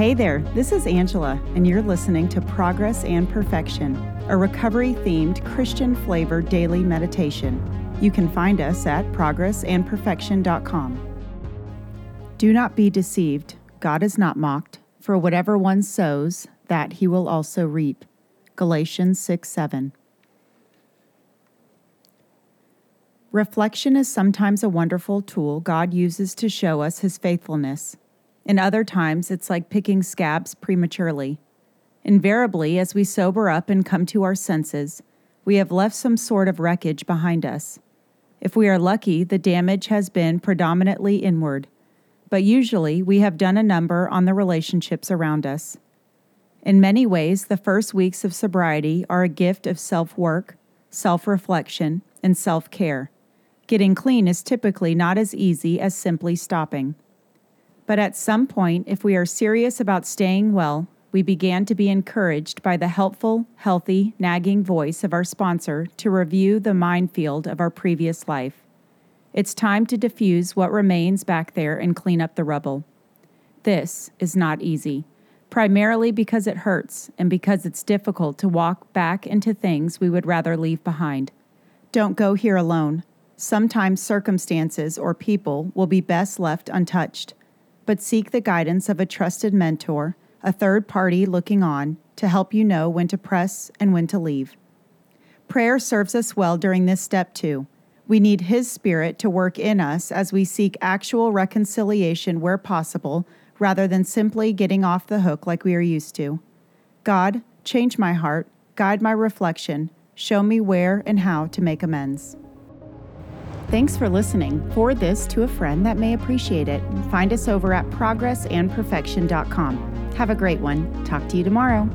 Hey there, this is Angela, and you're listening to Progress and Perfection, a recovery themed Christian flavored daily meditation. You can find us at progressandperfection.com. Do not be deceived. God is not mocked, for whatever one sows, that he will also reap. Galatians 6 7. Reflection is sometimes a wonderful tool God uses to show us his faithfulness. In other times, it's like picking scabs prematurely. Invariably, as we sober up and come to our senses, we have left some sort of wreckage behind us. If we are lucky, the damage has been predominantly inward, but usually we have done a number on the relationships around us. In many ways, the first weeks of sobriety are a gift of self work, self reflection, and self care. Getting clean is typically not as easy as simply stopping. But at some point, if we are serious about staying well, we began to be encouraged by the helpful, healthy, nagging voice of our sponsor to review the minefield of our previous life. It's time to diffuse what remains back there and clean up the rubble. This is not easy, primarily because it hurts and because it's difficult to walk back into things we would rather leave behind. Don't go here alone. Sometimes circumstances or people will be best left untouched, but seek the guidance of a trusted mentor, a third party looking on, to help you know when to press and when to leave. Prayer serves us well during this step too. We need His Spirit to work in us as we seek actual reconciliation where possible rather than simply getting off the hook like we are used to. God, change my heart, guide my reflection, show me where and how to make amends. Thanks for listening. Forward this to a friend that may appreciate it. Find us over at progressandperfection.com. Have a great one. Talk to you tomorrow.